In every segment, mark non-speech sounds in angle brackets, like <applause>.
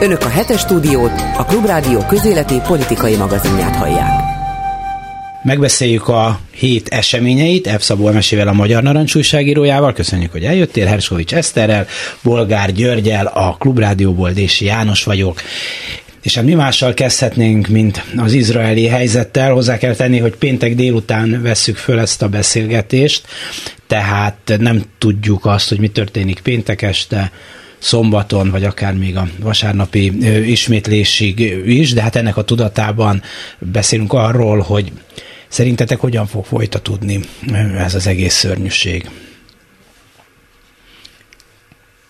Önök a hetes stúdiót, a Klubrádió közéleti politikai magazinját hallják. Megbeszéljük a hét eseményeit F. Szabó Emesével, a Magyar Narancs újságírójával. Köszönjük, hogy eljöttél. Herskovics Eszterrel, Bolgár Györgyel, a Klubrádióból Dési János vagyok. És hát mi mással kezdhetnénk, mint az izraeli helyzettel. Hozzá kell tenni, hogy péntek délután vesszük föl ezt a beszélgetést, tehát nem tudjuk azt, hogy mi történik péntek este, szombaton, vagy akár még a vasárnapi ismétlésig is, de hát ennek a tudatában beszélünk arról, hogy szerintetek hogyan fog folytatódni ez az egész szörnyűség.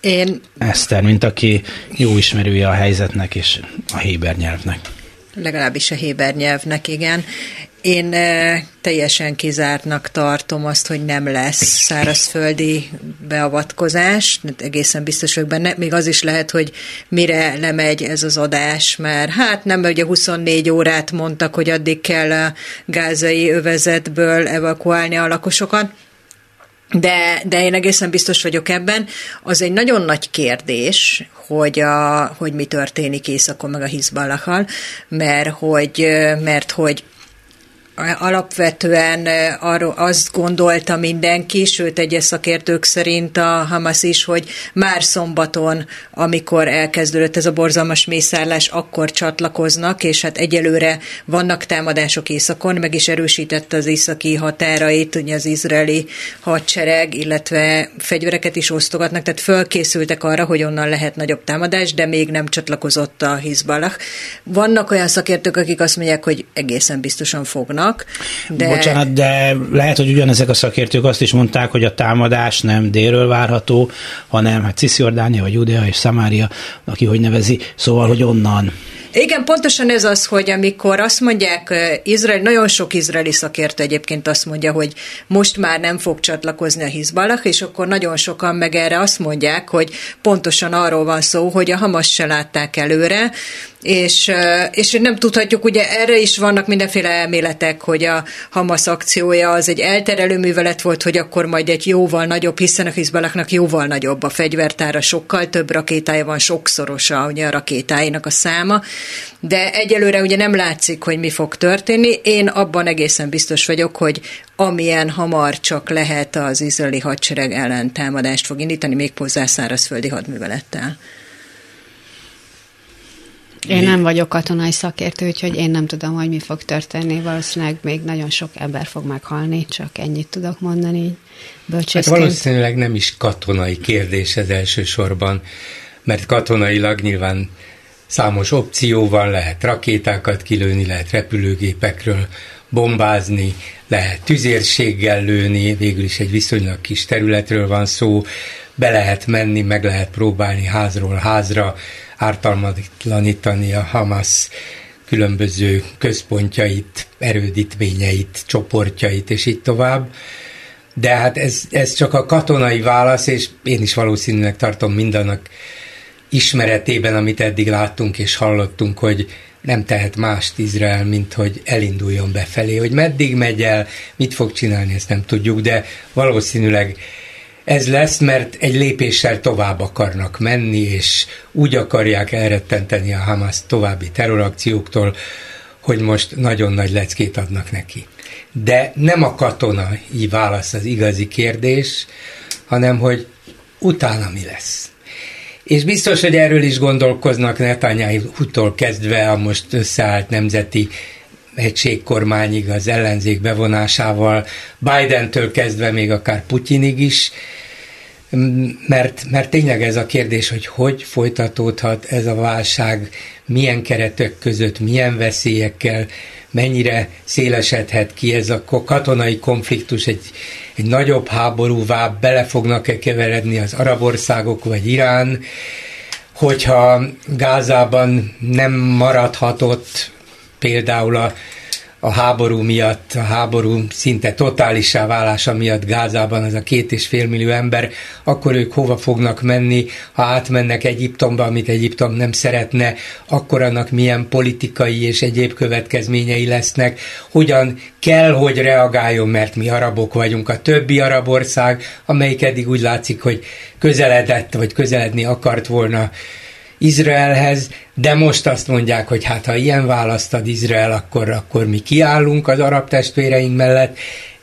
Én... Eszter, mint aki jó ismerője a helyzetnek és a héber nyelvnek. Legalábbis a héber nyelvnek, igen. Én teljesen kizártnak tartom azt, hogy nem lesz szárazföldi beavatkozás, egészen biztos vagyok benne, még az is lehet, hogy mire lemegy ez az adás, mert hát nem, ugye 24 órát mondtak, hogy addig kell a gázai övezetből evakuálni a lakosokat, de, de én egészen biztos vagyok ebben. Az egy nagyon nagy kérdés, hogy, a, hogy mi történik északon meg a Hizballahal, mert hogy, mert hogy alapvetően arról azt gondolta mindenki, sőt egyes szakértők szerint a Hamas is, hogy már szombaton, amikor elkezdődött ez a borzalmas mészárlás, akkor csatlakoznak, és hát egyelőre vannak támadások északon, meg is erősítette az északi határait, ugye az izraeli hadsereg, illetve fegyvereket is osztogatnak, tehát fölkészültek arra, hogy onnan lehet nagyobb támadás, de még nem csatlakozott a Hizballah. Vannak olyan szakértők, akik azt mondják, hogy egészen biztosan fognak, vannak. De... Bocsánat, de lehet, hogy ugyanezek a szakértők azt is mondták, hogy a támadás nem délről várható, hanem hát Cisziordánia, vagy Judea és Samária, aki hogy nevezi, szóval, hogy onnan. Igen, pontosan ez az, hogy amikor azt mondják, Izrael, nagyon sok izraeli szakértő egyébként azt mondja, hogy most már nem fog csatlakozni a Hizballah, és akkor nagyon sokan meg erre azt mondják, hogy pontosan arról van szó, hogy a Hamas se látták előre, és, és nem tudhatjuk, ugye erre is vannak mindenféle elméletek, hogy a Hamas akciója az egy elterelő művelet volt, hogy akkor majd egy jóval nagyobb, hiszen a Hizbalaknak jóval nagyobb a fegyvertára, sokkal több rakétája van, sokszorosa ugye a rakétáinak a száma, de egyelőre ugye nem látszik, hogy mi fog történni. Én abban egészen biztos vagyok, hogy amilyen hamar csak lehet az izraeli hadsereg ellen támadást fog indítani, még hozzá szárazföldi hadművelettel. Én nem vagyok katonai szakértő, úgyhogy én nem tudom, hogy mi fog történni. Valószínűleg még nagyon sok ember fog meghalni, csak ennyit tudok mondani Hát valószínűleg nem is katonai kérdés ez elsősorban, mert katonailag nyilván számos opció van, lehet rakétákat kilőni, lehet repülőgépekről bombázni, lehet tüzérséggel lőni, végül is egy viszonylag kis területről van szó, be lehet menni, meg lehet próbálni házról házra, ártalmatlanítani a Hamas különböző központjait, erődítményeit, csoportjait, és így tovább. De hát ez, ez csak a katonai válasz, és én is valószínűleg tartom mindannak ismeretében, amit eddig láttunk és hallottunk, hogy nem tehet mást Izrael, mint hogy elinduljon befelé. Hogy meddig megy el, mit fog csinálni, ezt nem tudjuk, de valószínűleg ez lesz, mert egy lépéssel tovább akarnak menni, és úgy akarják elrettenteni a Hamas további terrorakcióktól, hogy most nagyon nagy leckét adnak neki. De nem a katonai válasz az igazi kérdés, hanem hogy utána mi lesz. És biztos, hogy erről is gondolkoznak Netanyahu-tól kezdve a most összeállt nemzeti egységkormányig, az ellenzék bevonásával, Biden-től kezdve még akár Putyinig is, mert, mert tényleg ez a kérdés, hogy hogy folytatódhat ez a válság, milyen keretek között, milyen veszélyekkel, mennyire szélesedhet ki ez a katonai konfliktus, egy, egy nagyobb háborúvá bele fognak-e keveredni az arab országok vagy Irán, hogyha Gázában nem maradhatott például a a háború miatt, a háború szinte totálisá válása miatt Gázában az a két és fél millió ember, akkor ők hova fognak menni, ha átmennek Egyiptomba, amit Egyiptom nem szeretne, akkor annak milyen politikai és egyéb következményei lesznek, hogyan kell, hogy reagáljon, mert mi arabok vagyunk, a többi arab ország, amelyik eddig úgy látszik, hogy közeledett, vagy közeledni akart volna Izraelhez, de most azt mondják, hogy hát ha ilyen választad Izrael, akkor, akkor mi kiállunk az arab testvéreink mellett.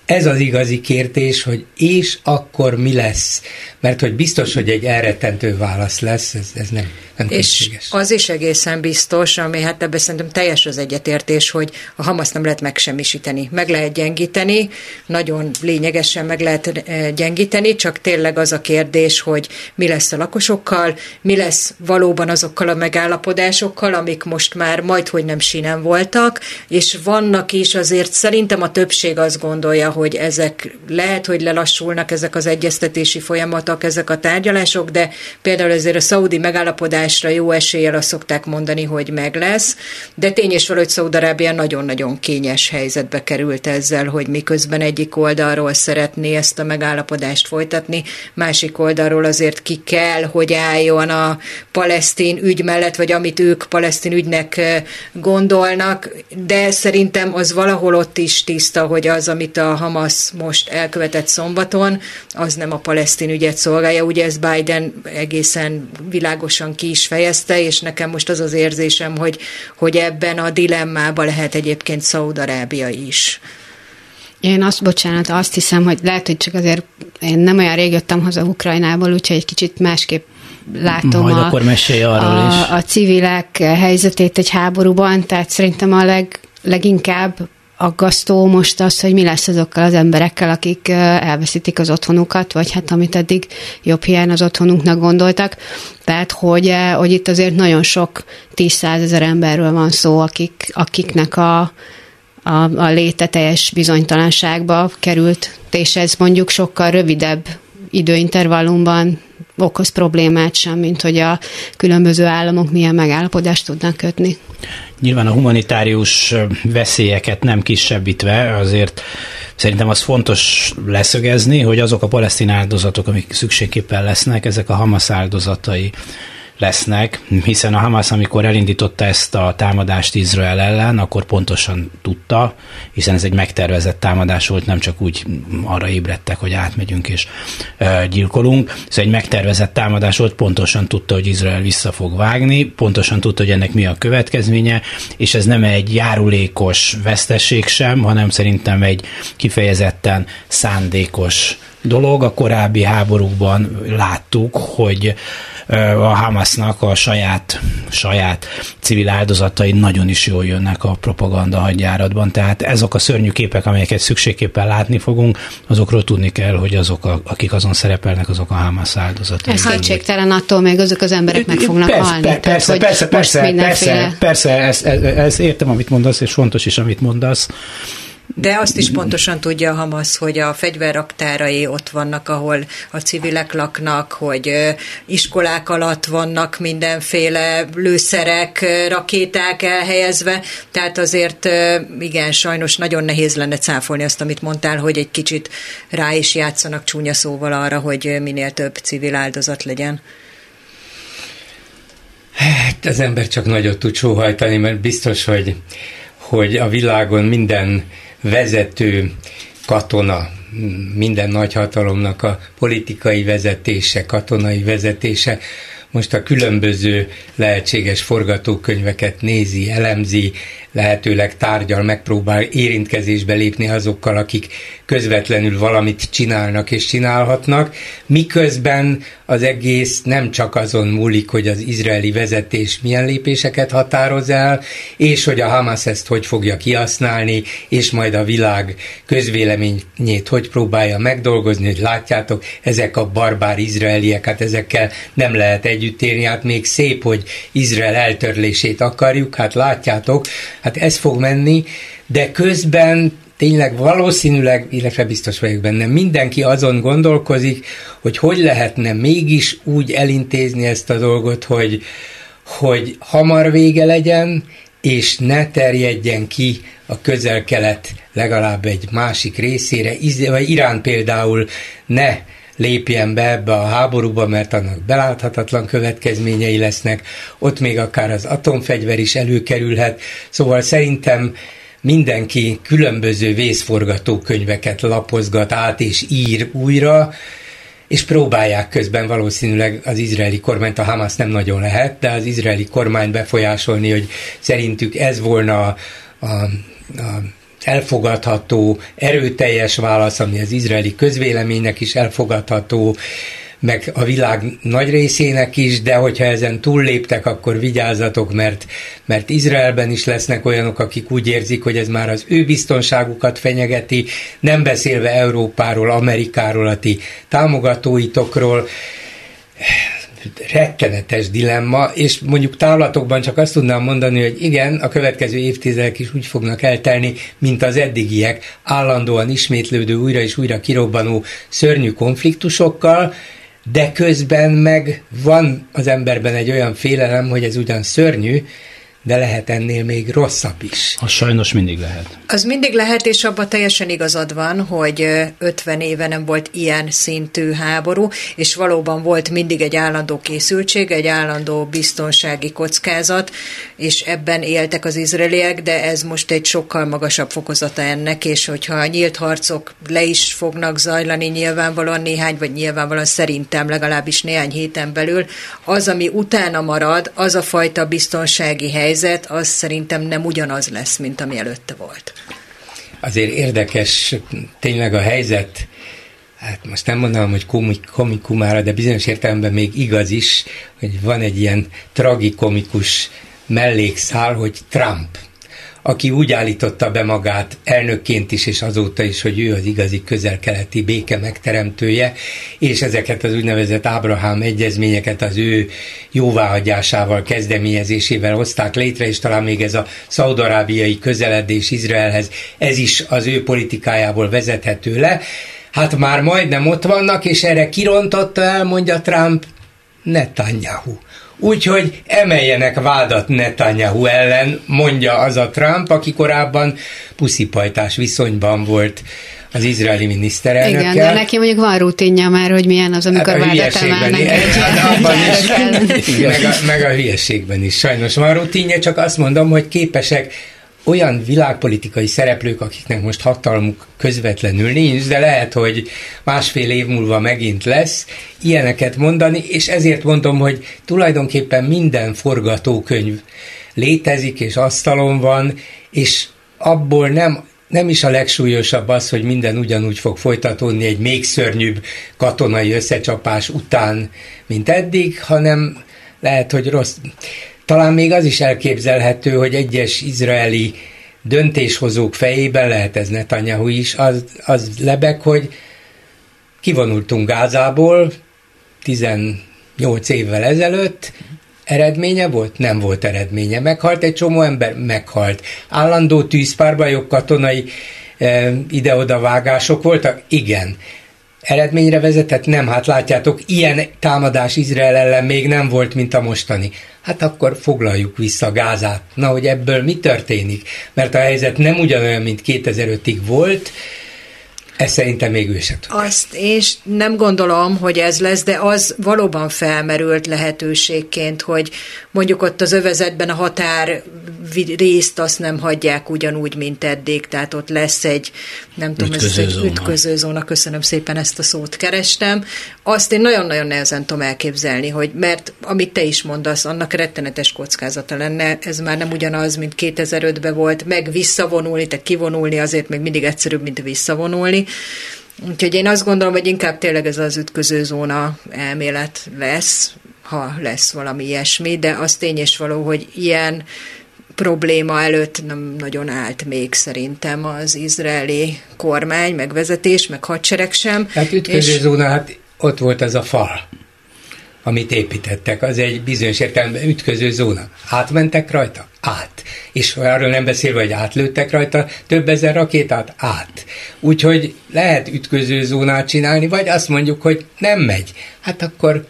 Ez az igazi kérdés, hogy és akkor mi lesz? Mert hogy biztos, hogy egy elrettentő válasz lesz, ez, ez nem, És az is egészen biztos, ami hát ebben szerintem teljes az egyetértés, hogy a Hamas nem lehet megsemmisíteni. Meg lehet gyengíteni, nagyon lényegesen meg lehet eh, gyengíteni, csak tényleg az a kérdés, hogy mi lesz a lakosokkal, mi lesz valóban azokkal a megállapodásokkal, amik most már majd, hogy nem sínen voltak, és vannak is azért szerintem a többség azt gondolja, hogy ezek lehet, hogy lelassulnak ezek az egyeztetési folyamatok, ezek a tárgyalások, de például azért a szaudi megállapodásra jó eséllyel azt szokták mondani, hogy meg lesz, de tény és valahogy Szaudarábia nagyon-nagyon kényes helyzetbe került ezzel, hogy miközben egyik oldalról szeretné ezt a megállapodást folytatni, másik oldalról azért ki kell, hogy álljon a palesztin ügy mellett, vagy amit ők palesztin ügynek gondolnak, de szerintem az valahol ott is tiszta, hogy az, amit a Hamas most elkövetett szombaton, az nem a palesztin ügyet szolgálja. Ugye ez Biden egészen világosan ki is fejezte, és nekem most az az érzésem, hogy, hogy ebben a dilemmában lehet egyébként Szaudarábia is. Én azt, bocsánat, azt hiszem, hogy lehet, hogy csak azért én nem olyan rég jöttem haza Ukrajnából, úgyhogy egy kicsit másképp látom Majd a, akkor mesélj arról is. a, a civilek helyzetét egy háborúban, tehát szerintem a leg, leginkább aggasztó most az, hogy mi lesz azokkal az emberekkel, akik elveszítik az otthonukat, vagy hát amit eddig jobb hiány az otthonunknak gondoltak. Tehát, hogy, hogy itt azért nagyon sok tíz ezer emberről van szó, akik, akiknek a, a, a léte teljes bizonytalanságba került, és ez mondjuk sokkal rövidebb időintervallumban okoz problémát sem, mint hogy a különböző államok milyen megállapodást tudnak kötni. Nyilván a humanitárius veszélyeket nem kisebbítve, azért szerintem az fontos leszögezni, hogy azok a palesztin áldozatok, amik szükségképpen lesznek, ezek a Hamas áldozatai lesznek, hiszen a Hamas, amikor elindította ezt a támadást Izrael ellen, akkor pontosan tudta, hiszen ez egy megtervezett támadás volt, nem csak úgy arra ébredtek, hogy átmegyünk és gyilkolunk. Ez egy megtervezett támadás volt, pontosan tudta, hogy Izrael vissza fog vágni, pontosan tudta, hogy ennek mi a következménye, és ez nem egy járulékos vesztesség sem, hanem szerintem egy kifejezetten szándékos dolog. A korábbi háborúkban láttuk, hogy a Hamasnak a saját, saját civil áldozatai nagyon is jól jönnek a propaganda hadjáratban. Tehát ezek a szörnyű képek, amelyeket szükségképpen látni fogunk, azokról tudni kell, hogy azok, a, akik azon szerepelnek, azok a Hamas áldozatai. Ez kétségtelen attól még azok az emberek meg fognak persze, halni. Persze, Tehát, persze, persze, persze, mindenféle... persze, persze, ezt, ezt, ezt értem, amit mondasz, és fontos is, amit mondasz. De azt is pontosan tudja a Hamas, hogy a fegyverraktárai ott vannak, ahol a civilek laknak, hogy iskolák alatt vannak mindenféle lőszerek, rakéták elhelyezve, tehát azért igen, sajnos nagyon nehéz lenne cáfolni azt, amit mondtál, hogy egy kicsit rá is játszanak csúnya szóval arra, hogy minél több civil áldozat legyen. Hát az ember csak nagyot tud sóhajtani, mert biztos, hogy, hogy a világon minden vezető katona, minden nagyhatalomnak a politikai vezetése, katonai vezetése. Most a különböző lehetséges forgatókönyveket nézi, elemzi, lehetőleg tárgyal, megpróbál érintkezésbe lépni azokkal, akik közvetlenül valamit csinálnak és csinálhatnak, miközben az egész nem csak azon múlik, hogy az izraeli vezetés milyen lépéseket határoz el, és hogy a Hamas ezt hogy fogja kihasználni, és majd a világ közvéleményét hogy próbálja megdolgozni, hogy látjátok, ezek a barbár izraeliek, hát ezekkel nem lehet együtt élni, hát még szép, hogy Izrael eltörlését akarjuk, hát látjátok, hát ez fog menni, de közben tényleg valószínűleg, illetve biztos vagyok benne, mindenki azon gondolkozik, hogy hogy lehetne mégis úgy elintézni ezt a dolgot, hogy, hogy hamar vége legyen, és ne terjedjen ki a közel-kelet legalább egy másik részére, vagy Irán például ne lépjen be ebbe a háborúba, mert annak beláthatatlan következményei lesznek, ott még akár az atomfegyver is előkerülhet, szóval szerintem mindenki különböző vészforgatókönyveket lapozgat át és ír újra, és próbálják közben valószínűleg az izraeli kormányt, a Hamas nem nagyon lehet, de az izraeli kormányt befolyásolni, hogy szerintük ez volna a, a, a elfogadható, erőteljes válasz, ami az izraeli közvéleménynek is elfogadható, meg a világ nagy részének is, de hogyha ezen túlléptek, akkor vigyázzatok, mert, mert Izraelben is lesznek olyanok, akik úgy érzik, hogy ez már az ő biztonságukat fenyegeti, nem beszélve Európáról, Amerikáról, a ti támogatóitokról rettenetes dilemma, és mondjuk távlatokban csak azt tudnám mondani, hogy igen, a következő évtizedek is úgy fognak eltelni, mint az eddigiek, állandóan ismétlődő, újra és újra kirobbanó szörnyű konfliktusokkal, de közben meg van az emberben egy olyan félelem, hogy ez ugyan szörnyű, de lehet ennél még rosszabb is. Az sajnos mindig lehet. Az mindig lehet, és abban teljesen igazad van, hogy 50 éve nem volt ilyen szintű háború, és valóban volt mindig egy állandó készültség, egy állandó biztonsági kockázat, és ebben éltek az izraeliek, de ez most egy sokkal magasabb fokozata ennek, és hogyha a nyílt harcok le is fognak zajlani nyilvánvalóan néhány, vagy nyilvánvalóan szerintem legalábbis néhány héten belül, az, ami utána marad, az a fajta biztonsági hely, helyzet, az szerintem nem ugyanaz lesz, mint ami előtte volt. Azért érdekes tényleg a helyzet, hát most nem mondanám, hogy komik, komikumára, de bizonyos értelemben még igaz is, hogy van egy ilyen tragikomikus mellékszál, hogy Trump aki úgy állította be magát elnökként is, és azóta is, hogy ő az igazi közel-keleti béke megteremtője, és ezeket az úgynevezett Ábrahám egyezményeket az ő jóváhagyásával, kezdeményezésével hozták létre, és talán még ez a szaudarábiai közeledés Izraelhez, ez is az ő politikájából vezethető le. Hát már majdnem ott vannak, és erre kirontotta el, mondja Trump, Netanyahu. Úgyhogy emeljenek vádat Netanyahu ellen, mondja az a Trump, aki korábban puszipajtás viszonyban volt az izraeli miniszterelnökkel. Igen, de neki mondjuk van rutinja már, hogy milyen az, amikor hát vádat emelnek egy, is, meg, a, meg a hülyeségben is. Sajnos van rutinja, csak azt mondom, hogy képesek olyan világpolitikai szereplők, akiknek most hatalmuk közvetlenül nincs, de lehet, hogy másfél év múlva megint lesz, ilyeneket mondani, és ezért mondom, hogy tulajdonképpen minden forgatókönyv létezik, és asztalon van, és abból nem nem is a legsúlyosabb az, hogy minden ugyanúgy fog folytatódni egy még szörnyűbb katonai összecsapás után, mint eddig, hanem lehet, hogy rossz, talán még az is elképzelhető, hogy egyes izraeli döntéshozók fejében, lehet ez Netanyahu is, az, az lebeg, hogy kivonultunk Gázából 18 évvel ezelőtt, eredménye volt? Nem volt eredménye. Meghalt egy csomó ember? Meghalt. Állandó tűzpárbajok, katonai e, ide-oda vágások voltak? Igen. Eredményre vezetett? Nem, hát látjátok, ilyen támadás Izrael ellen még nem volt, mint a mostani. Hát akkor foglaljuk vissza Gázát. Na, hogy ebből mi történik? Mert a helyzet nem ugyanolyan, mint 2005-ig volt, ezt szerintem még ő sem tudja. Azt és nem gondolom, hogy ez lesz, de az valóban felmerült lehetőségként, hogy mondjuk ott az övezetben a határ részt azt nem hagyják ugyanúgy, mint eddig, tehát ott lesz egy, nem tudom, ütköző, ez egy ütköző zóna, köszönöm szépen ezt a szót kerestem. Azt én nagyon-nagyon nehezen tudom elképzelni, hogy mert amit te is mondasz, annak rettenetes kockázata lenne, ez már nem ugyanaz, mint 2005-ben volt, meg visszavonulni, tehát kivonulni azért még mindig egyszerűbb, mint visszavonulni. Úgyhogy én azt gondolom, hogy inkább tényleg ez az ütköző zóna elmélet lesz, ha lesz valami ilyesmi, de az tény és való, hogy ilyen probléma előtt nem nagyon állt még szerintem az izraeli kormány, meg vezetés, meg hadsereg sem. Hát ütköző és... zóna, hát ott volt ez a fal amit építettek, az egy bizonyos értelemben ütköző zóna. Átmentek rajta? Át. És arról nem beszélve, hogy átlőttek rajta, több ezer rakétát? Át. Úgyhogy lehet ütköző zónát csinálni, vagy azt mondjuk, hogy nem megy. Hát akkor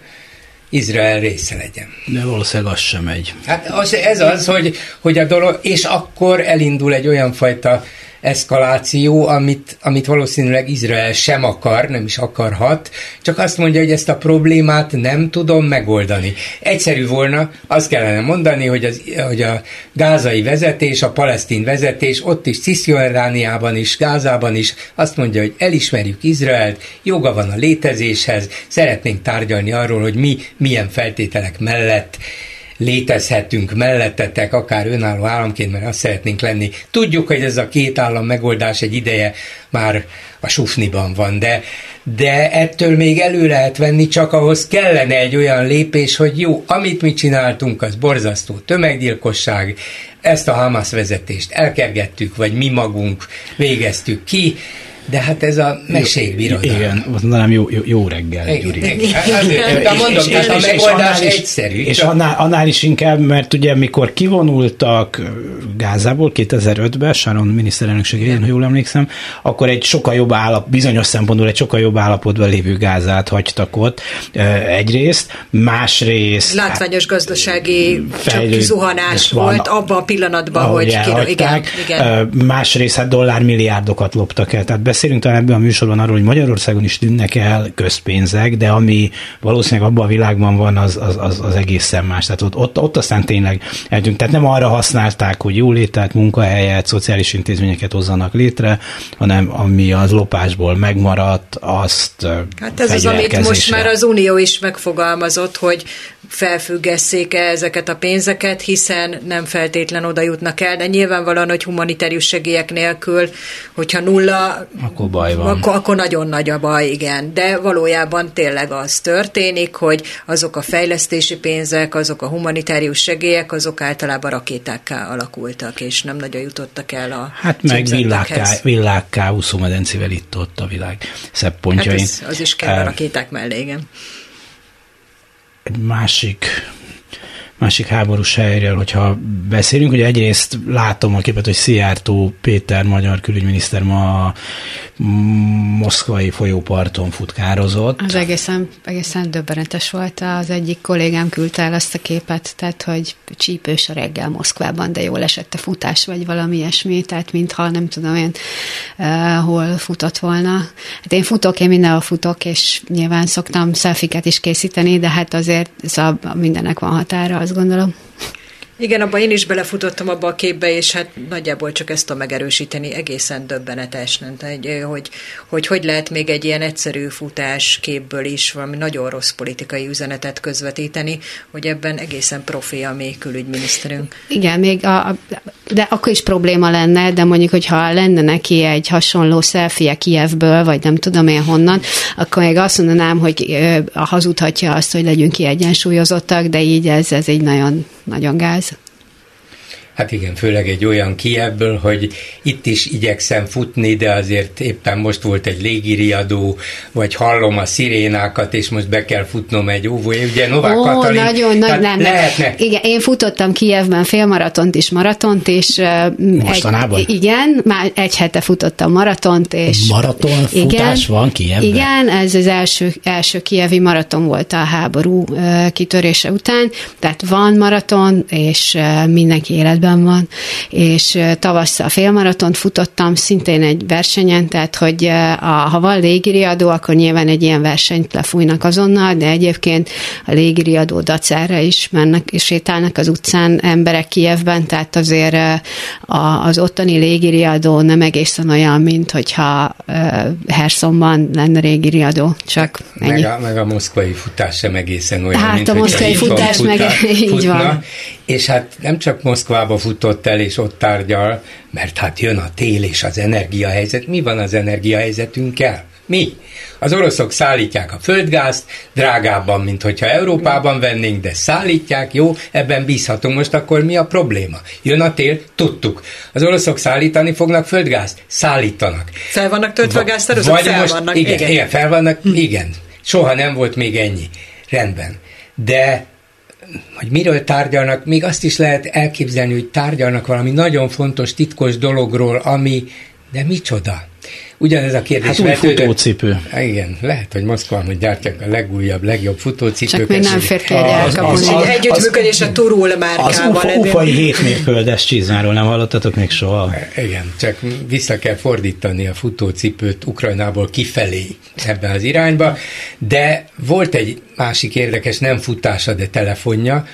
Izrael része legyen. De valószínűleg az sem megy. Hát az, ez az, hogy, hogy a dolog, és akkor elindul egy olyan fajta eszkaláció, amit, amit valószínűleg Izrael sem akar, nem is akarhat, csak azt mondja, hogy ezt a problémát nem tudom megoldani. Egyszerű volna, azt kellene mondani, hogy, az, hogy a gázai vezetés, a palesztin vezetés, ott is Cisjordániában is, Gázában is azt mondja, hogy elismerjük Izraelt, joga van a létezéshez, szeretnénk tárgyalni arról, hogy mi milyen feltételek mellett létezhetünk mellettetek, akár önálló államként, mert azt szeretnénk lenni. Tudjuk, hogy ez a két állam megoldás egy ideje már a sufniban van, de, de ettől még elő lehet venni, csak ahhoz kellene egy olyan lépés, hogy jó, amit mi csináltunk, az borzasztó tömeggyilkosság, ezt a Hamas vezetést elkergettük, vagy mi magunk végeztük ki, de hát ez a mesék birodalma. Igen, mondanám jó, jó, jó reggel, igen, Gyuri. Igen. de mondom, és, és, a megoldás és, egyszerű. És annál, annál is inkább, mert ugye mikor kivonultak Gázából 2005-ben, Sharon miniszterelnökségén, ha jól emlékszem, akkor egy sokkal jobb állap, bizonyos szempontból egy sokkal jobb állapotban lévő Gázát hagytak ott egyrészt, másrészt... Látványos gazdasági csak kizuhanás volt abban a pillanatban, hogy kira, igen, igen. Másrészt hát dollármilliárdokat loptak el, tehát beszélünk talán ebben a műsorban arról, hogy Magyarországon is tűnnek el közpénzek, de ami valószínűleg abban a világban van, az, az, az, az egészen más. Tehát ott, ott, ott aztán tényleg eltűnt. Tehát nem arra használták, hogy jólétet, munkahelyet, szociális intézményeket hozzanak létre, hanem ami az lopásból megmaradt, azt Hát ez az, amit most már az Unió is megfogalmazott, hogy felfüggesszék -e ezeket a pénzeket, hiszen nem feltétlen oda jutnak el, de nyilvánvalóan, hogy humanitárius segélyek nélkül, hogyha nulla, akkor baj van. Akkor, akkor nagyon nagy a baj, igen. De valójában tényleg az történik, hogy azok a fejlesztési pénzek, azok a humanitárius segélyek, azok általában rakétákká alakultak, és nem nagyon jutottak el a Hát meg villákká, villákká úszómedencével itt ott a világ szebb pontjain. Hát az, az is kell a rakéták mellé, igen egy másik háborús helyről, hogyha beszélünk, hogy egyrészt látom a képet, hogy Szijjártó Péter, magyar külügyminiszter ma a moszkvai folyóparton futkározott. Az egészen, egészen döbbenetes volt. Az egyik kollégám küldte el ezt a képet, tehát, hogy csípős a reggel Moszkvában, de jól esett a futás, vagy valami ilyesmi, tehát mintha nem tudom én uh, hol futott volna. Hát én futok, én mindenhol futok, és nyilván szoktam szelfiket is készíteni, de hát azért szóval mindennek van határa, az azt gondolom. Igen, abban én is belefutottam abba a képbe, és hát nagyjából csak ezt a megerősíteni egészen döbbenetes, nem? Tehát, hogy, hogy hogy lehet még egy ilyen egyszerű futás képből is valami nagyon rossz politikai üzenetet közvetíteni, hogy ebben egészen profi a mi külügyminiszterünk. Igen, még a, de akkor is probléma lenne, de mondjuk, hogyha lenne neki egy hasonló selfie Kievből, vagy nem tudom én honnan, akkor még azt mondanám, hogy hazudhatja azt, hogy legyünk kiegyensúlyozottak, de így ez, ez egy nagyon, nagyon gáz. Hát igen, főleg egy olyan kiebből, hogy itt is igyekszem futni, de azért éppen most volt egy légiriadó, vagy hallom a szirénákat, és most be kell futnom egy óvó. Ugye Novák Ó, Katalin, nagyon nagy, nem, lehetne. Igen, én futottam Kievben félmaratont is, maratont is. Mostanában? Egy, igen, már egy hete futottam maratont, és... Maraton futás van Kievben? Igen, ez az első, első kievi maraton volt a háború kitörése után, tehát van maraton, és mindenki életben életben van, és tavasszal félmaratont futottam, szintén egy versenyen, tehát hogy a, ha van légiriadó, akkor nyilván egy ilyen versenyt lefújnak azonnal, de egyébként a légiriadó dacára is mennek és sétálnak az utcán emberek Kievben, tehát azért a, az ottani légiriadó nem egészen olyan, mint hogyha Hersonban lenne légiriadó, csak ennyi. Meg a, meg a moszkvai futás sem egészen olyan, hát mint a moszkvai futás meg <laughs> így futna, van. És hát nem csak Moszkvába futott el, és ott tárgyal, mert hát jön a tél és az energiahelyzet. Mi van az energiahelyzetünkkel? Mi? Az oroszok szállítják a földgázt, drágábban, mint hogyha Európában vennénk, de szállítják, jó, ebben bízhatunk. Most akkor mi a probléma? Jön a tél, tudtuk. Az oroszok szállítani fognak földgázt? Szállítanak. Fel vannak töltve a? Fel most, vannak, igen. Igen, igen fel vannak, hm. igen. Soha nem volt még ennyi. Rendben. De hogy miről tárgyalnak, még azt is lehet elképzelni, hogy tárgyalnak valami nagyon fontos, titkos dologról, ami, de micsoda? Ugyanez a kérdés Hát új futócipő. Há, Igen, lehet, hogy Moszkván, hogy gyártják a legújabb, legjobb futócipőket. Csak még nem fér ki egy Az- az- együttműködés a Turul Az márkával. ufa, ufai hétmérföldes csizmáról nem hallottatok még soha? Igen, csak vissza kell fordítani a futócipőt Ukrajnából kifelé ebbe az irányba, de volt egy másik érdekes, nem futása, de telefonja,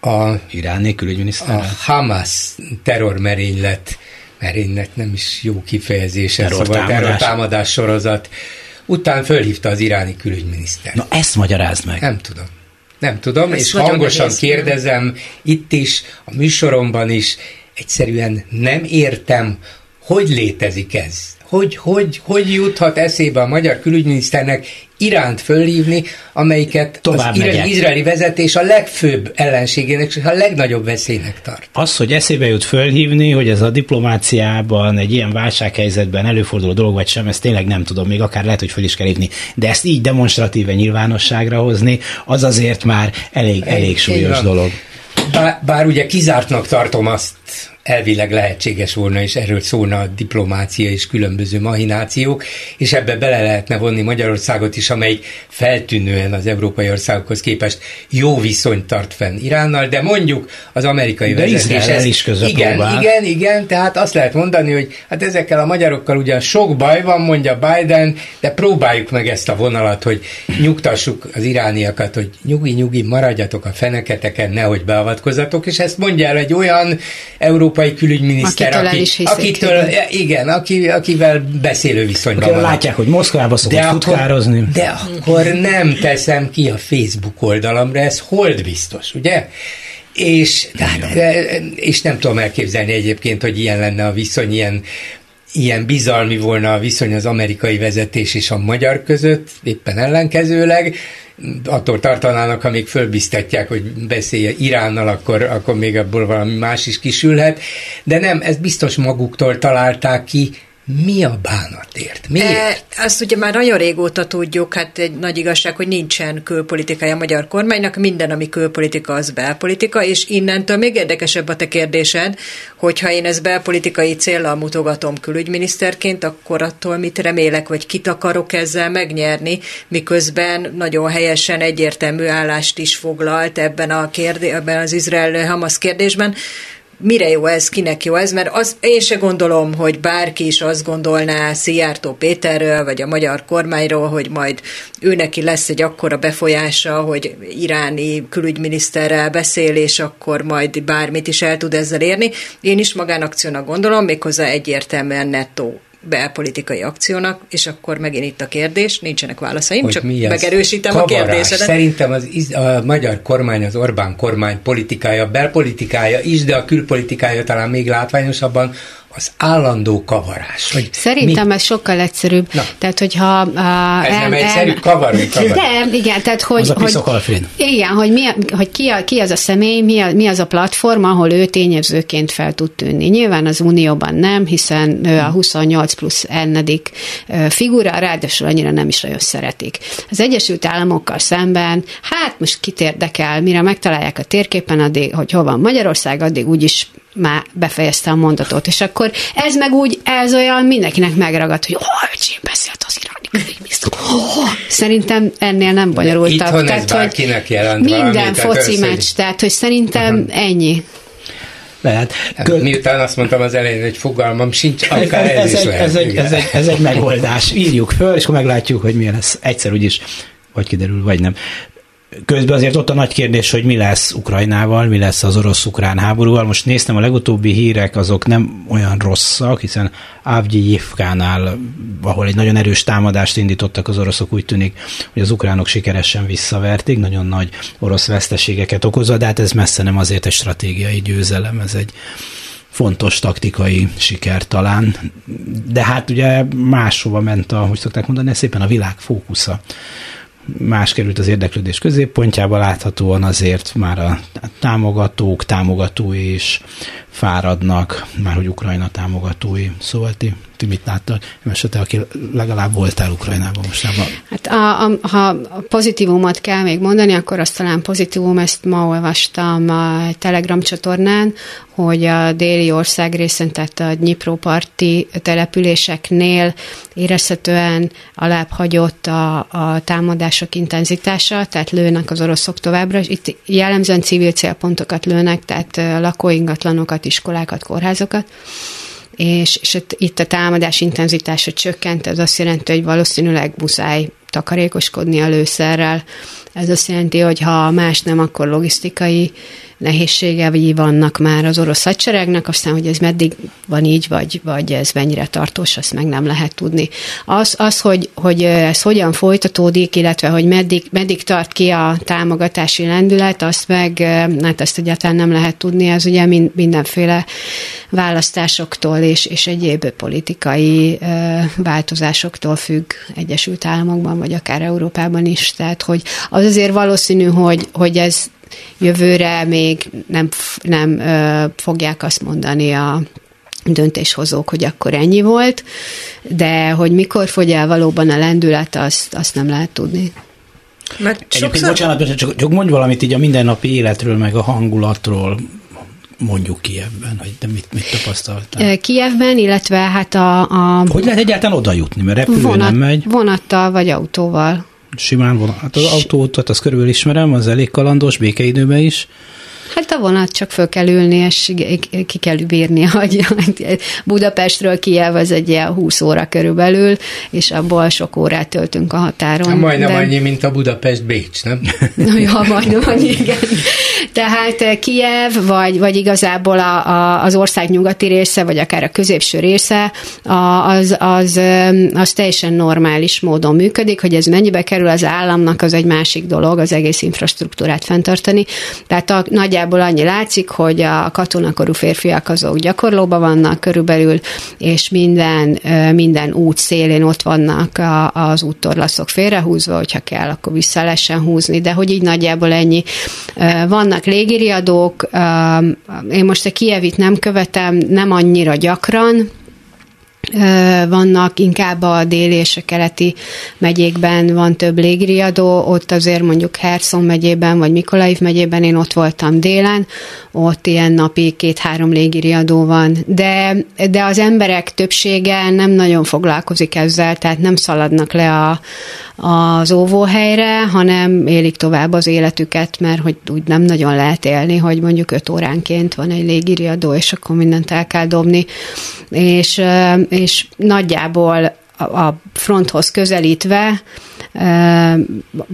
a, Iráni a külügyminiszter? Hamas terrormerénylet, merénylet nem is jó kifejezése, szóval Terrortámadás. terrortámadás sorozat, után fölhívta az iráni külügyminiszter. Na ezt magyarázd meg. Nem tudom. Nem tudom, Ez és hangosan nehéz. kérdezem itt is, a műsoromban is, egyszerűen nem értem, hogy létezik ez. Hogy, hogy, hogy juthat eszébe a magyar külügyminiszternek Iránt fölhívni, amelyiket Tovább az megyek. izraeli vezetés a legfőbb ellenségének és a legnagyobb veszélynek tart. Az, hogy eszébe jut fölhívni, hogy ez a diplomáciában egy ilyen válsághelyzetben előforduló dolog vagy sem, ezt tényleg nem tudom, még akár lehet, hogy föl is kell hívni. De ezt így demonstratíve nyilvánosságra hozni, az azért már elég, elég súlyos dolog. Bár, bár ugye kizártnak tartom azt, elvileg lehetséges volna, és erről szólna a diplomácia és különböző mahinációk, és ebbe bele lehetne vonni Magyarországot is, amelyik feltűnően az európai országokhoz képest jó viszonyt tart fenn Iránnal, de mondjuk az amerikai De vezetés... Ezt- is Igen, próbál. igen, igen, tehát azt lehet mondani, hogy hát ezekkel a magyarokkal ugyan sok baj van, mondja Biden, de próbáljuk meg ezt a vonalat, hogy nyugtassuk az irániakat, hogy nyugi-nyugi, maradjatok a feneketeken, nehogy beavatkozzatok, és ezt mondja el egy olyan európai külügyminiszter, Akitől el aki, akitől, igen, aki, akivel beszélő viszonyban van. látják, hogy Moszkvába szokott futkározni. de akkor nem teszem ki a Facebook oldalamra, ez hold biztos, ugye? És, tehát, és nem tudom elképzelni egyébként, hogy ilyen lenne a viszony, ilyen, ilyen bizalmi volna a viszony az amerikai vezetés és a magyar között, éppen ellenkezőleg, attól tartanának, amíg fölbiztetják, hogy beszélje Iránnal, akkor, akkor még abból valami más is kisülhet, de nem, ezt biztos maguktól találták ki, mi a bánatért? Miért? E, azt ugye már nagyon régóta tudjuk, hát egy nagy igazság, hogy nincsen külpolitikája a magyar kormánynak, minden, ami külpolitika, az belpolitika, és innentől még érdekesebb a te kérdésed, hogyha én ezt belpolitikai célral mutogatom külügyminiszterként, akkor attól mit remélek, vagy kit akarok ezzel megnyerni, miközben nagyon helyesen egyértelmű állást is foglalt ebben, a kérdé, ebben az Izrael-Hamas kérdésben, mire jó ez, kinek jó ez, mert az, én se gondolom, hogy bárki is azt gondolná Szijjártó Péterről, vagy a magyar kormányról, hogy majd ő neki lesz egy akkora befolyása, hogy iráni külügyminiszterrel beszél, és akkor majd bármit is el tud ezzel érni. Én is magánakciónak gondolom, méghozzá egyértelműen nettó belpolitikai akciónak, és akkor megint itt a kérdés, nincsenek válaszaim, hogy csak mi megerősítem Kavarás. a kérdésedet. Szerintem az, a magyar kormány, az Orbán kormány politikája, belpolitikája is, de a külpolitikája talán még látványosabban az állandó kavarás. Hogy Szerintem mi? ez sokkal egyszerűbb. Na. Tehát, hogyha... Uh, Ez nem egyszerű, kavarunk, kavarunk. De, igen, tehát hogy... Az a hogy igen, hogy, mi, hogy ki, a, ki az a személy, mi, a, mi az a platform, ahol ő tényezőként fel tud tűnni. Nyilván az Unióban nem, hiszen ő a 28 plusz ennedik figura, ráadásul annyira nem is nagyon szeretik. Az Egyesült Államokkal szemben, hát most kit érdekel, mire megtalálják a térképen, addig, hogy hol van Magyarország, addig úgyis már befejezte a mondatot, és akkor ez meg úgy, ez olyan mindenkinek megragad, hogy oh, öcsém beszélt az iráni. Oh, szerintem ennél nem bonyolultabb. Itthon ez bárkinek jelent minden valamit, tehát foci az, hogy- meccs, tehát hogy szerintem uh-huh. ennyi. Lehet. Kö- Miután azt mondtam az elején, hogy fogalmam sincs, Ez, akár ez, ez, is egy, lehet. ez, egy, ez, egy, ez egy megoldás. Írjuk föl, és akkor meglátjuk, hogy milyen lesz. Egyszer úgyis, vagy kiderül, vagy nem. Közben azért ott a nagy kérdés, hogy mi lesz Ukrajnával, mi lesz az orosz-ukrán háborúval. Most néztem, a legutóbbi hírek azok nem olyan rosszak, hiszen Avgyivkánál, ahol egy nagyon erős támadást indítottak az oroszok, úgy tűnik, hogy az ukránok sikeresen visszaverték, nagyon nagy orosz veszteségeket okozva, de hát ez messze nem azért egy stratégiai győzelem, ez egy fontos taktikai siker talán, de hát ugye máshova ment a, hogy szokták mondani, szépen a világ fókusza. Más került az érdeklődés középpontjába, láthatóan azért már a támogatók, támogatói is fáradnak, már hogy Ukrajna támogatói. Szóval ti ti mit láttak? Mesete, aki legalább voltál Ukrajnában mostában. Hát a, a, ha pozitívumot kell még mondani, akkor azt talán pozitívum, ezt ma olvastam a Telegram csatornán, hogy a déli ország részen, tehát a Dnipróparti településeknél érezhetően alább hagyott a, a támadások intenzitása, tehát lőnek az oroszok továbbra. Itt jellemzően civil célpontokat lőnek, tehát lakóingatlanokat, iskolákat, kórházokat és, és itt a támadás intenzitása csökkent, ez azt jelenti, hogy valószínűleg muszáj takarékoskodni a lőszerrel. Ez azt jelenti, hogy ha más nem, akkor logisztikai nehézségei vannak már az orosz hadseregnek, aztán, hogy ez meddig van így, vagy, vagy ez mennyire tartós, azt meg nem lehet tudni. Az, az hogy, hogy ez hogyan folytatódik, illetve hogy meddig, meddig tart ki a támogatási lendület, azt meg, hát ezt egyáltalán nem lehet tudni, ez ugye mindenféle választásoktól és, és egyéb politikai változásoktól függ Egyesült Államokban, vagy akár Európában is. Tehát, hogy az azért valószínű, hogy, hogy ez jövőre még nem, nem ö, fogják azt mondani a döntéshozók, hogy akkor ennyi volt, de hogy mikor fogy el valóban a lendület, azt, azt nem lehet tudni. Mert sokszor... bocsánat, csak, csak mondj valamit így a mindennapi életről, meg a hangulatról, mondjuk Kievben, hogy de mit, mit tapasztaltál? Kievben, illetve hát a... a hogy lehet egyáltalán oda jutni, mert repülő vonat, nem megy? Vonattal vagy autóval. Simán vonat. Hát az autót, azt körülbelül ismerem, az elég kalandos, békeidőben is. Hát a vonat csak föl kell ülni, és ki kell bírni, <laughs> hogy Budapestről Kiev az egy ilyen 20 óra körülbelül, és abból sok órát töltünk a határon. Hát majdnem de... annyi, mint a Budapest-Bécs, nem? <laughs> ja, majdnem annyi, igen. Tehát eh, Kiev, vagy, vagy igazából a, a, az ország nyugati része, vagy akár a középső része, a, az, az, az teljesen normális módon működik, hogy ez mennyibe kerül az államnak, az egy másik dolog, az egész infrastruktúrát fenntartani. Tehát a, nagyjából annyi látszik, hogy a katonakorú férfiak azok gyakorlóban vannak körülbelül, és minden, minden út szélén ott vannak a, az úttorlaszok félrehúzva, hogyha kell, akkor vissza lehessen húzni, de hogy így nagyjából ennyi. Vannak légiriadók, én most a Kievit nem követem, nem annyira gyakran, vannak, inkább a déli és a keleti megyékben van több légriadó, ott azért mondjuk Herson megyében, vagy Mikolaiv megyében én ott voltam délen, ott ilyen napi két-három légiriadó van, de, de az emberek többsége nem nagyon foglalkozik ezzel, tehát nem szaladnak le a, az óvóhelyre, hanem élik tovább az életüket, mert hogy úgy nem nagyon lehet élni, hogy mondjuk öt óránként van egy légiriadó, és akkor mindent el kell dobni, és, és nagyjából a fronthoz közelítve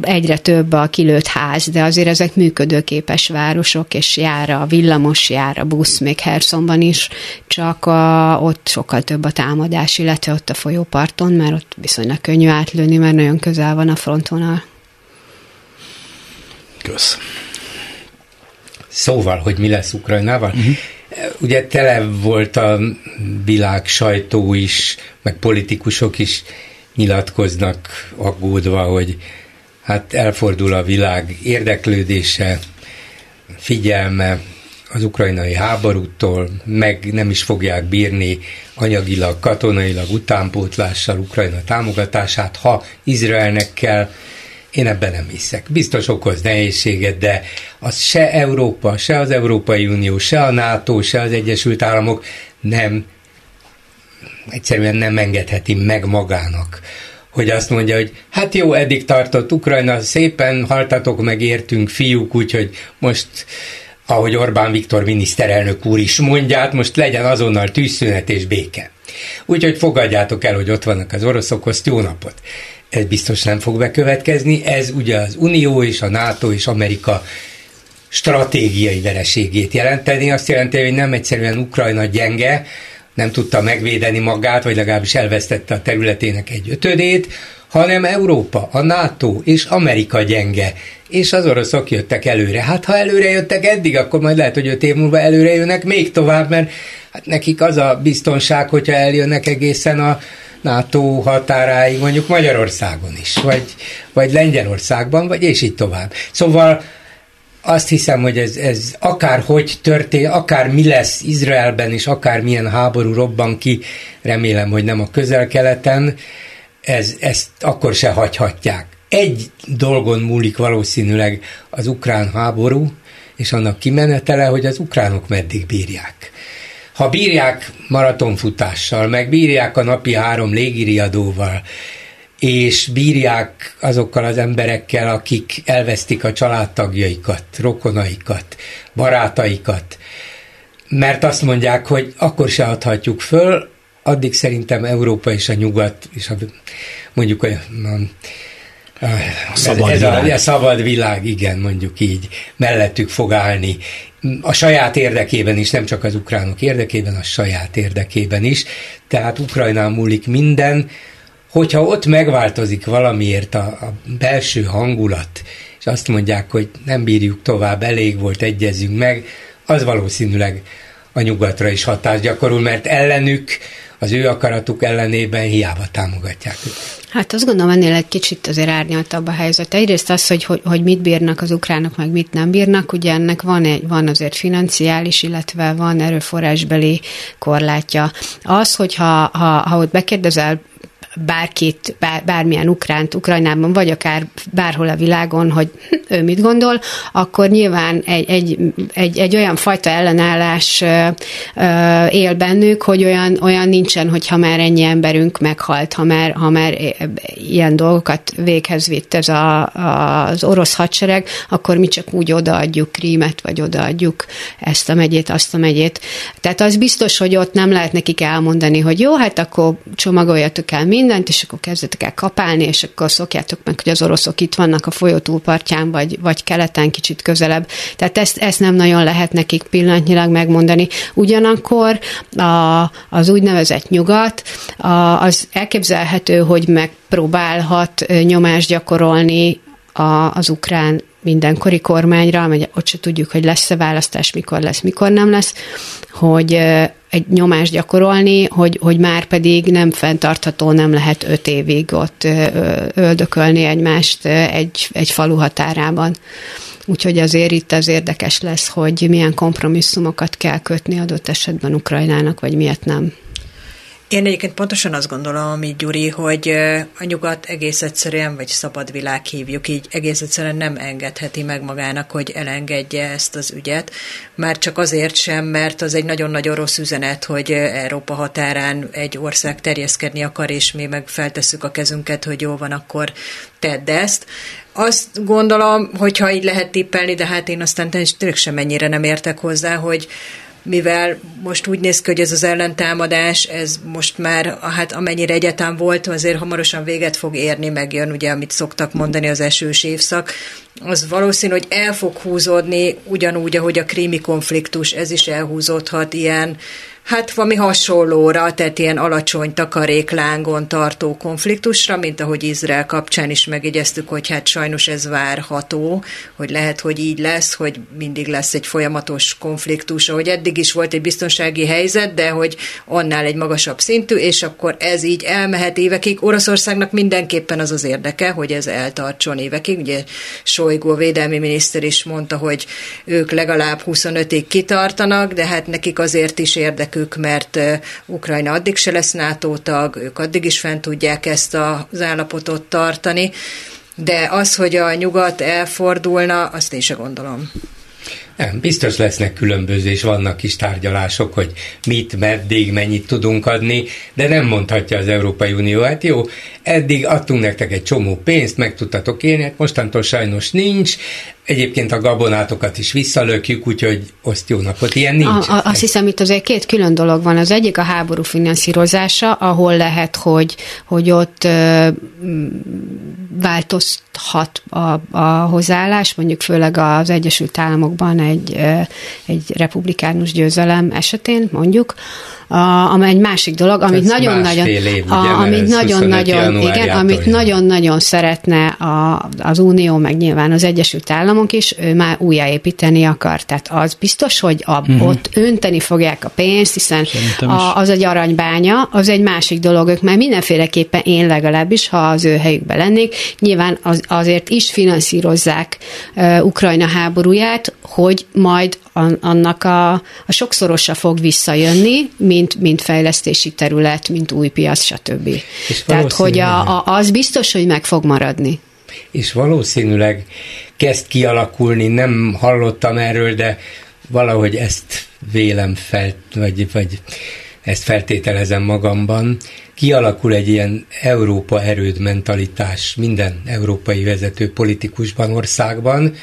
egyre több a kilőtt ház, de azért ezek működőképes városok, és jár a villamos, jár a busz, még Hersonban is, csak a, ott sokkal több a támadás, illetve ott a folyóparton, mert ott viszonylag könnyű átlőni, mert nagyon közel van a frontvonal. Kösz. Szóval, hogy mi lesz Ukrajnával? Uh-huh. Ugye tele volt a világ sajtó is, meg politikusok is nyilatkoznak aggódva, hogy hát elfordul a világ érdeklődése, figyelme az ukrajnai háborútól, meg nem is fogják bírni anyagilag, katonailag utánpótlással Ukrajna támogatását, ha Izraelnek kell, én ebben nem hiszek. Biztos okoz nehézséget, de az se Európa, se az Európai Unió, se a NATO, se az Egyesült Államok nem egyszerűen nem engedheti meg magának, hogy azt mondja, hogy hát jó, eddig tartott Ukrajna, szépen haltatok meg, értünk fiúk, úgyhogy most ahogy Orbán Viktor miniszterelnök úr is mondját, most legyen azonnal tűzszünet és béke. Úgyhogy fogadjátok el, hogy ott vannak az oroszok, azt jó napot. Ez biztos nem fog bekövetkezni, ez ugye az Unió és a NATO és Amerika stratégiai vereségét jelenteni. Azt jelenti, hogy nem egyszerűen Ukrajna gyenge, nem tudta megvédeni magát, vagy legalábbis elvesztette a területének egy ötödét, hanem Európa, a NATO és Amerika gyenge, és az oroszok jöttek előre. Hát ha előre jöttek eddig, akkor majd lehet, hogy öt év múlva előre jönnek még tovább, mert hát nekik az a biztonság, hogyha eljönnek egészen a NATO határáig, mondjuk Magyarországon is, vagy, vagy Lengyelországban, vagy és így tovább. Szóval azt hiszem, hogy ez, ez akár hogy történt, akár mi lesz Izraelben, és akár milyen háború robban ki, remélem, hogy nem a közel-keleten, ez, ezt akkor se hagyhatják. Egy dolgon múlik valószínűleg az ukrán háború, és annak kimenetele, hogy az ukránok meddig bírják. Ha bírják maratonfutással, meg bírják a napi három légiriadóval, és bírják azokkal az emberekkel, akik elvesztik a családtagjaikat, rokonaikat, barátaikat, mert azt mondják, hogy akkor se adhatjuk föl, addig szerintem Európa és a nyugat, és a, mondjuk a, a, szabad, ez, világ. A, a szabad világ, igen, mondjuk így, mellettük fog állni. A saját érdekében is, nem csak az ukránok érdekében, a saját érdekében is. Tehát Ukrajnán múlik minden, hogyha ott megváltozik valamiért a, a belső hangulat, és azt mondják, hogy nem bírjuk tovább, elég volt, egyezünk meg, az valószínűleg a nyugatra is hatást gyakorol, mert ellenük, az ő akaratuk ellenében hiába támogatják őket. Hát azt gondolom, ennél egy kicsit azért árnyaltabb a helyzet. Egyrészt az, hogy, hogy, hogy mit bírnak az ukránok, meg mit nem bírnak, ugye ennek van, egy, van azért financiális, illetve van erőforrásbeli korlátja. Az, hogyha ha, ha ott bekérdezel bárkit, bár, bármilyen ukránt Ukrajnában, vagy akár bárhol a világon, hogy ő mit gondol, akkor nyilván egy, egy, egy, egy olyan fajta ellenállás él bennük, hogy olyan, olyan nincsen, hogyha már ennyi emberünk meghalt, ha már, ha már ilyen dolgokat véghez vitt ez a, a, az orosz hadsereg, akkor mi csak úgy odaadjuk Krímet, vagy odaadjuk ezt a megyét, azt a megyét. Tehát az biztos, hogy ott nem lehet nekik elmondani, hogy jó, hát akkor csomagoljatok el mind, mindent, és akkor kezdetek el kapálni, és akkor szokjátok meg, hogy az oroszok itt vannak a folyó túlpartján, vagy, vagy keleten kicsit közelebb. Tehát ezt, ezt nem nagyon lehet nekik pillanatnyilag megmondani. Ugyanakkor a, az úgynevezett nyugat, a, az elképzelhető, hogy megpróbálhat nyomást gyakorolni a, az ukrán mindenkori kormányra, mert ott se tudjuk, hogy lesz-e választás, mikor lesz, mikor nem lesz, hogy egy nyomást gyakorolni, hogy, hogy már pedig nem fenntartható, nem lehet öt évig ott öldökölni egymást egy, egy falu határában. Úgyhogy azért itt az érdekes lesz, hogy milyen kompromisszumokat kell kötni adott esetben Ukrajnának, vagy miért nem. Én egyébként pontosan azt gondolom, amit Gyuri, hogy a nyugat egész egyszerűen, vagy szabad világ hívjuk így, egész egyszerűen nem engedheti meg magának, hogy elengedje ezt az ügyet. Már csak azért sem, mert az egy nagyon-nagyon rossz üzenet, hogy Európa határán egy ország terjeszkedni akar, és mi meg feltesszük a kezünket, hogy jó van, akkor tedd ezt. Azt gondolom, hogyha így lehet tippelni, de hát én aztán tényleg sem ennyire nem értek hozzá, hogy mivel most úgy néz ki, hogy ez az ellentámadás, ez most már, hát amennyire egyetem volt, azért hamarosan véget fog érni, megjön ugye, amit szoktak mondani az esős évszak, az valószínű, hogy el fog húzódni ugyanúgy, ahogy a krími konfliktus, ez is elhúzódhat ilyen Hát valami hasonlóra, tehát ilyen alacsony takaréklángon tartó konfliktusra, mint ahogy Izrael kapcsán is megjegyeztük, hogy hát sajnos ez várható, hogy lehet, hogy így lesz, hogy mindig lesz egy folyamatos konfliktus, ahogy eddig is volt egy biztonsági helyzet, de hogy annál egy magasabb szintű, és akkor ez így elmehet évekig. Oroszországnak mindenképpen az az érdeke, hogy ez eltartson évekig. Ugye Solygó, védelmi miniszter is mondta, hogy ők legalább 25-ig kitartanak, de hát nekik azért is érdekük érdekük, mert Ukrajna addig se lesz NATO tag, ők addig is fent tudják ezt az állapotot tartani, de az, hogy a nyugat elfordulna, azt én se gondolom. Nem, biztos lesznek különböző, és vannak kis tárgyalások, hogy mit, meddig, mennyit tudunk adni, de nem mondhatja az Európai Unió, hát jó, eddig adtunk nektek egy csomó pénzt, meg tudtatok élni, hát mostantól sajnos nincs, Egyébként a gabonátokat is visszalökjük, úgyhogy oszt jó napot, ilyen nincs. A, a, azt hiszem, itt azért két külön dolog van. Az egyik a háború finanszírozása, ahol lehet, hogy, hogy ott ö, változhat a, a hozzáállás, mondjuk főleg az Egyesült Államokban egy, ö, egy republikánus győzelem esetén, mondjuk. A, amely egy másik dolog, amit nagyon-nagyon, amit nagyon-nagyon, igen, amit nagyon-nagyon szeretne a, az Unió, meg nyilván az Egyesült Államok is, ő már újjáépíteni akar. Tehát az biztos, hogy a, uh-huh. ott önteni fogják a pénzt, hiszen a, az egy aranybánya, az egy másik dolog, ők már mindenféleképpen én legalábbis, ha az ő helyükben lennék, nyilván az, azért is finanszírozzák uh, Ukrajna háborúját, hogy majd annak a, a sokszorosa fog visszajönni, mint, mint fejlesztési terület, mint új piac, stb. És Tehát, hogy a, a, az biztos, hogy meg fog maradni. És valószínűleg kezd kialakulni, nem hallottam erről, de valahogy ezt vélem fel, vagy, vagy ezt feltételezem magamban, kialakul egy ilyen Európa erőd mentalitás minden európai vezető politikusban, országban,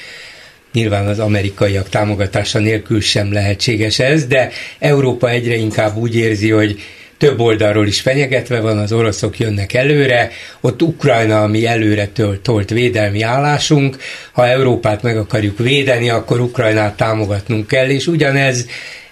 Nyilván az amerikaiak támogatása nélkül sem lehetséges ez, de Európa egyre inkább úgy érzi, hogy több oldalról is fenyegetve van, az oroszok jönnek előre, ott Ukrajna, ami előre tölt, tolt védelmi állásunk, ha Európát meg akarjuk védeni, akkor Ukrajnát támogatnunk kell, és ugyanez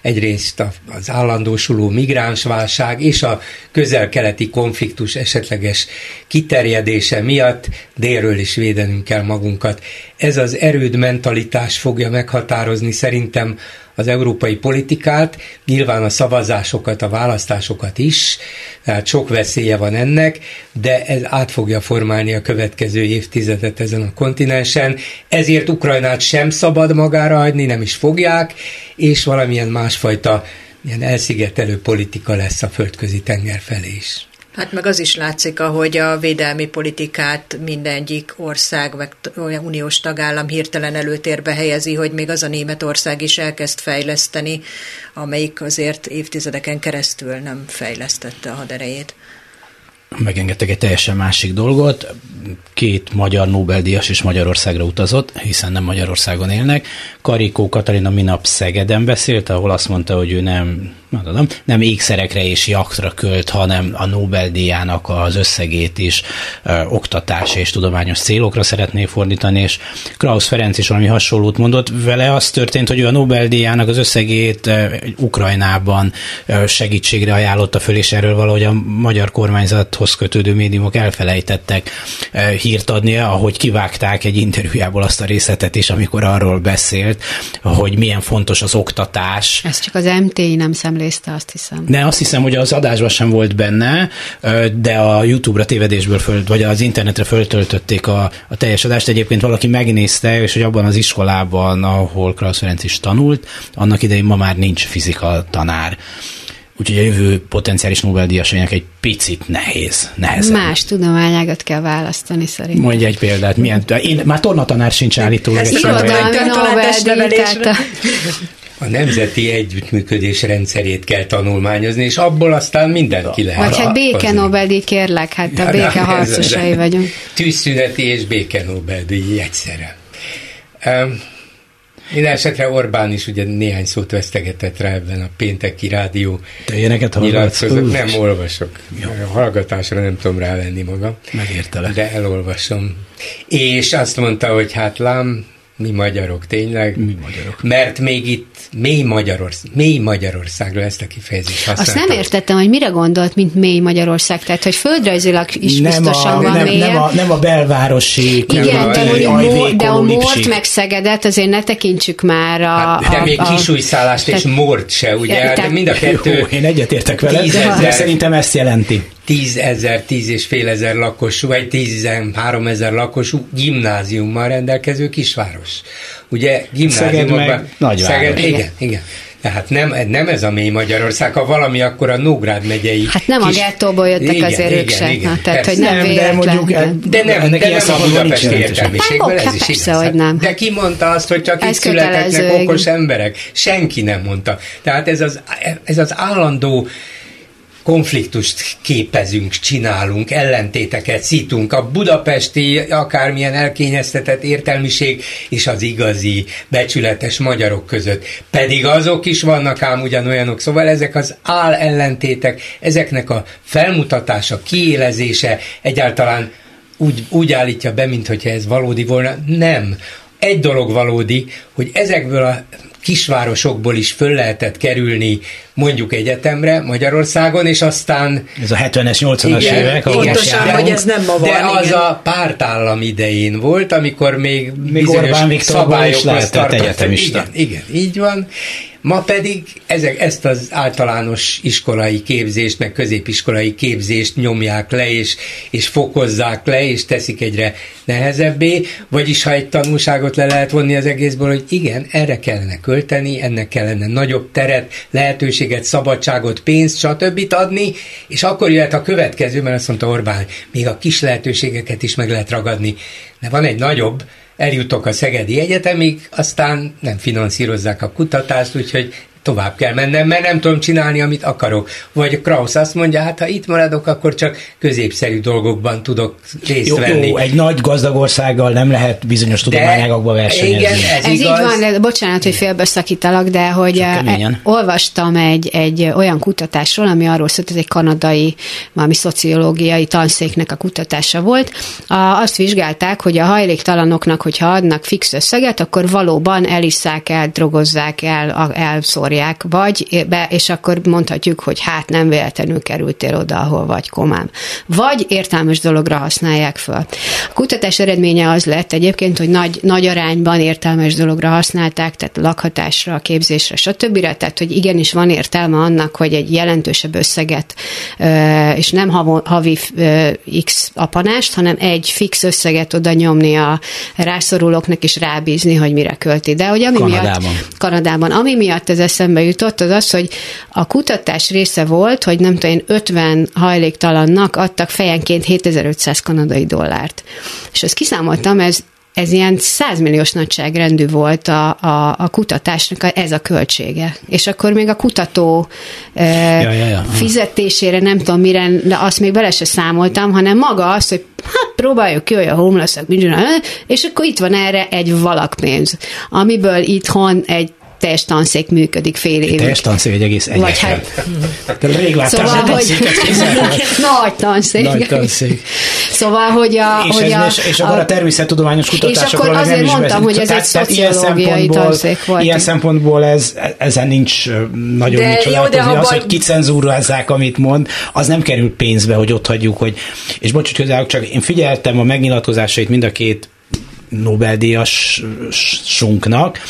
egyrészt az állandósuló migránsválság és a közel-keleti konfliktus esetleges kiterjedése miatt délről is védenünk kell magunkat. Ez az erőd mentalitás fogja meghatározni szerintem az európai politikát, nyilván a szavazásokat, a választásokat is, tehát sok veszélye van ennek, de ez át fogja formálni a következő évtizedet ezen a kontinensen, ezért Ukrajnát sem szabad magára hagyni, nem is fogják, és valamilyen másfajta ilyen elszigetelő politika lesz a földközi tenger felé is. Hát meg az is látszik, ahogy a védelmi politikát mindegyik ország, meg olyan uniós tagállam hirtelen előtérbe helyezi, hogy még az a Németország is elkezd fejleszteni, amelyik azért évtizedeken keresztül nem fejlesztette a haderejét megengedtek egy teljesen másik dolgot. Két magyar Nobel-díjas is Magyarországra utazott, hiszen nem Magyarországon élnek. Karikó Katalina minap Szegeden beszélt, ahol azt mondta, hogy ő nem, mondom, nem ékszerekre és jaktra költ, hanem a Nobel-díjának az összegét is ö, oktatás és tudományos célokra szeretné fordítani, és Klaus Ferenc is valami hasonlót mondott. Vele az történt, hogy ő a Nobel-díjának az összegét ö, Ukrajnában ö, segítségre ajánlotta föl, és erről valahogy a magyar kormányzat párthoz kötődő médiumok elfelejtettek eh, hírt adni, ahogy kivágták egy interjújából azt a részletet is, amikor arról beszélt, hogy milyen fontos az oktatás. Ez csak az MTI nem szemlézte, azt hiszem. Ne, azt hiszem, hogy az adásban sem volt benne, eh, de a YouTube-ra tévedésből föl, vagy az internetre föltöltötték a, a teljes adást. Egyébként valaki megnézte, és hogy abban az iskolában, ahol Klaus Ferenc is tanult, annak idején ma már nincs fizika tanár. Úgyhogy a jövő potenciális Nobel-díjasainak egy picit nehéz. Nehezebb. Más tudományágat kell választani szerintem. Mondj egy példát. Milyen, én már tornatanár sincs állítólag. Ez irodalmi Nobel-díj, a nemzeti együttműködés rendszerét kell tanulmányozni, és abból aztán mindenki lehet. Vagy hát béke Nobel-díj, kérlek, hát a béke harcosai vagyunk. Tűzszüneti és béke Nobel-díj egyszerre. Um, minden esetre Orbán is ugye néhány szót vesztegetett rá ebben a pénteki rádió Te ilyeneket nyilatkozat. Nem olvasok. Jó. A hallgatásra nem tudom rávenni magam. Megértelek. De elolvasom. És azt mondta, hogy hát lám, mi magyarok, tényleg? Mi magyarok. Mert még itt mély, Magyarország, mély Magyarországra ezt a kifejezést használtam. Azt nem értettem, hogy mire gondolt, mint mély Magyarország, tehát hogy földrajzilag is nem biztosan a, van nem, nem, a, nem a belvárosi Igen, de, hogy a, de a Mort meg Szegedet azért ne tekintsük már a... Hát, de a, még kisújszállást és Mort se, ugye? Ja, de mind a kettő... Jó, én egyetértek vele, de szerintem ezt jelenti tízezer, tíz és fél ezer lakosú, vagy tízezer, ezer lakosú gimnáziummal rendelkező kisváros. Ugye gimnáziumokban... Szeged Szeged, igen, igen. Tehát nem, nem ez a mély Magyarország, ha valami, akkor a Nógrád megyei... Hát nem kis... a gettóból jöttek igen, azért igen, ők sem. Igen, Na, tehát, hogy nem, nem de mondjuk, de nem, de nem a budapesti értelmiségből, ez is igaz. Hogy nem. De ki mondta azt, hogy csak itt születetnek okos emberek? Senki nem mondta. Tehát ez az, ez az állandó konfliktust képezünk, csinálunk, ellentéteket szítunk. A budapesti akármilyen elkényeztetett értelmiség és az igazi, becsületes magyarok között. Pedig azok is vannak ám ugyanolyanok. Szóval ezek az áll ellentétek, ezeknek a felmutatása, kiélezése egyáltalán úgy, úgy állítja be, mintha ez valódi volna. Nem. Egy dolog valódi, hogy ezekből a kisvárosokból is föl lehetett kerülni mondjuk egyetemre Magyarországon, és aztán... Ez a 70-es, 80-as igen, évek. Pontosan, hogy ez nem ma van. De az igen. a pártállam idején volt, amikor még, még Orbán Viktorból is lehetett egyetemista. Igen, igen, így van. Ma pedig ezek, ezt az általános iskolai képzést, meg középiskolai képzést nyomják le, és, és fokozzák le, és teszik egyre nehezebbé, vagyis ha egy tanulságot le lehet vonni az egészből, hogy igen, erre kellene költeni, ennek kellene nagyobb teret, lehetőséget, szabadságot, pénzt, stb. adni, és akkor jöhet a következő, mert azt mondta Orbán, még a kis lehetőségeket is meg lehet ragadni, de van egy nagyobb, eljutok a Szegedi Egyetemig, aztán nem finanszírozzák a kutatást, úgyhogy tovább kell mennem, mert nem tudom csinálni, amit akarok. Vagy Krausz azt mondja, hát ha itt maradok, akkor csak középszerű dolgokban tudok részt jó, venni. Jó, egy nagy gazdag országgal nem lehet bizonyos tudományágakba versenyezni. Igen, ez, Ez igaz. így van, de bocsánat, hogy félbeszakítalak, de hogy e, olvastam egy, egy olyan kutatásról, ami arról szólt, ez egy kanadai, valami szociológiai tanszéknek a kutatása volt. A, azt vizsgálták, hogy a hajléktalanoknak, hogyha adnak fix összeget, akkor valóban elisszák el, drogozzák el, a- elszórják, vagy be, és akkor mondhatjuk, hogy hát nem véletlenül kerültél oda, ahol vagy komám. Vagy értelmes dologra használják föl. A kutatás eredménye az lett egyébként, hogy nagy, nagy arányban értelmes dologra használták, tehát lakhatásra, képzésre, stb. Tehát, hogy igenis van értelme annak, hogy egy jelentősebb összeget, és nem havi x apanást, hanem egy fix összeget oda nyomni a rászorulóknak, és rábízni, hogy mire költi. De hogy ami Kanadában. miatt Kanadában. Ami miatt ez eszembe jutott, az az, hogy a kutatás része volt, hogy nem tudom én, 50 hajléktalannak adtak fejenként 7500 kanadai dollárt. És ezt kiszámoltam, ez ez ilyen 100 milliós nagyságrendű volt a, a, a kutatásnak a, ez a költsége. És akkor még a kutató e, Ja, ja, ja. fizetésére nem tudom mire, de azt még bele se számoltam, hanem maga az, hogy hát próbáljuk ki, hogy a homeless mit csinál, és akkor itt van erre egy valakpénz, amiből itthon egy teljes tanszék működik fél évig. Teljes tanszék egy egész egyetem. Vagy hát, hát... Rég láttam szóval, hogy nagy tanszék. Nagy tanszék. Szóval, hogy a... És, hogy ez, a, és, és akkor a természettudományos kutatásokról akkor meg nem azért is mondtam, hogy ez egy Tehát- szociológiai szempontból- tanszék volt. Ilyen szempontból ez, ezen nincs nagyon De mit jó, de csodálkozni. ha Az, hogy kicenzúrázzák, amit mond, az nem kerül pénzbe, hogy ott hagyjuk, hogy... És bocs, hogy hozzájuk, csak én figyeltem a megnyilatkozásait mind a két Nobel-díjasunknak,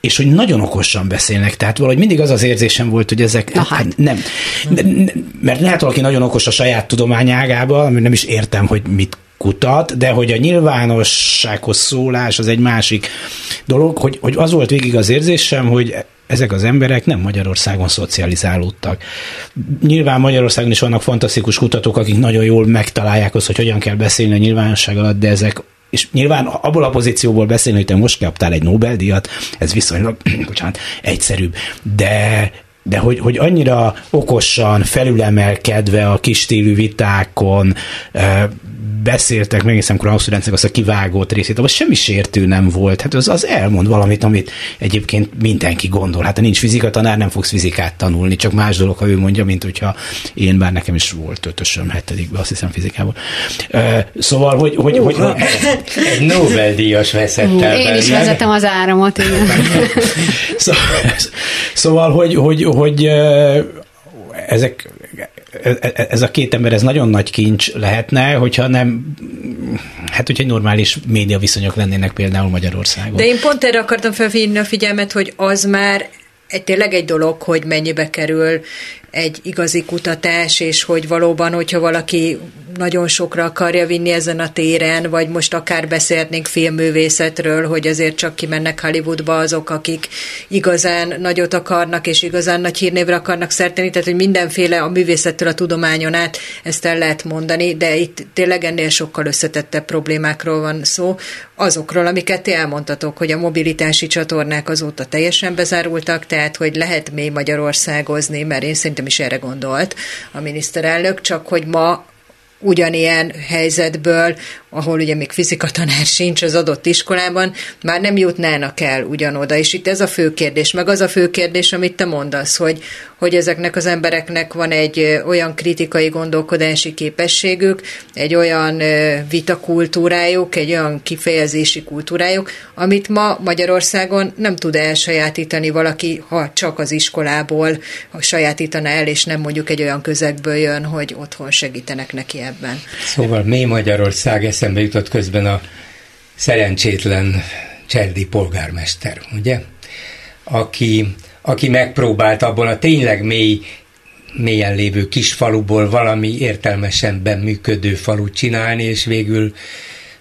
és hogy nagyon okosan beszélnek, tehát valahogy mindig az az érzésem volt, hogy ezek Na hát. nem, ne, ne, mert lehet valaki nagyon okos a saját tudományágába, ami nem is értem, hogy mit kutat, de hogy a nyilvánossághoz szólás az egy másik dolog, hogy, hogy az volt végig az érzésem, hogy ezek az emberek nem Magyarországon szocializálódtak. Nyilván Magyarországon is vannak fantasztikus kutatók, akik nagyon jól megtalálják azt, hogy hogyan kell beszélni a nyilvánosság alatt, de ezek és nyilván abból a pozícióból beszélni, hogy te most kaptál egy Nobel-díjat, ez viszonylag, <clears throat> bocsánat, egyszerűbb, de de hogy, hogy annyira okosan, felülemelkedve a kistílű vitákon eh, beszéltek, meg hiszem Krausz Ferencnek azt a kivágott részét, abban semmi sértő nem volt. Hát az, az elmond valamit, amit egyébként mindenki gondol. Hát ha nincs fizika tanár, nem fogsz fizikát tanulni, csak más dolog, ha ő mondja, mint hogyha én, bár nekem is volt ötösöm hetedikbe, azt hiszem fizikából. <laughs> Szóval, hogy, hogy, hogy, hogy Egy Nobel-díjas veszett el Én is vezetem az áramot, igen. Szóval, szóval hogy, hogy, hogy ezek, ez a két ember, ez nagyon nagy kincs lehetne, hogyha nem, hát hogyha normális média viszonyok lennének például Magyarországon. De én pont erre akartam felvinni a figyelmet, hogy az már egy, tényleg egy dolog, hogy mennyibe kerül egy igazi kutatás, és hogy valóban, hogyha valaki nagyon sokra akarja vinni ezen a téren, vagy most akár beszélhetnénk filmművészetről, hogy azért csak kimennek Hollywoodba azok, akik igazán nagyot akarnak, és igazán nagy hírnévre akarnak szerteni, tehát hogy mindenféle a művészettől a tudományon át ezt el lehet mondani, de itt tényleg ennél sokkal összetettebb problémákról van szó, azokról, amiket ti elmondtatok, hogy a mobilitási csatornák azóta teljesen bezárultak, tehát hogy lehet mély Magyarországozni, mert én szerintem is erre gondolt a miniszterelnök, csak hogy ma ugyanilyen helyzetből ahol ugye még fizikatanár sincs az adott iskolában, már nem jutnának el ugyanoda. És itt ez a fő kérdés, meg az a fő kérdés, amit te mondasz, hogy, hogy ezeknek az embereknek van egy olyan kritikai gondolkodási képességük, egy olyan vitakultúrájuk, egy olyan kifejezési kultúrájuk, amit ma Magyarországon nem tud elsajátítani valaki, ha csak az iskolából ha sajátítaná el, és nem mondjuk egy olyan közegből jön, hogy otthon segítenek neki ebben. Szóval mély Magyarország eszembe jutott közben a szerencsétlen cserdi polgármester, ugye? Aki, aki megpróbált abból a tényleg mély mélyen lévő kis faluból valami értelmesen működő falut csinálni, és végül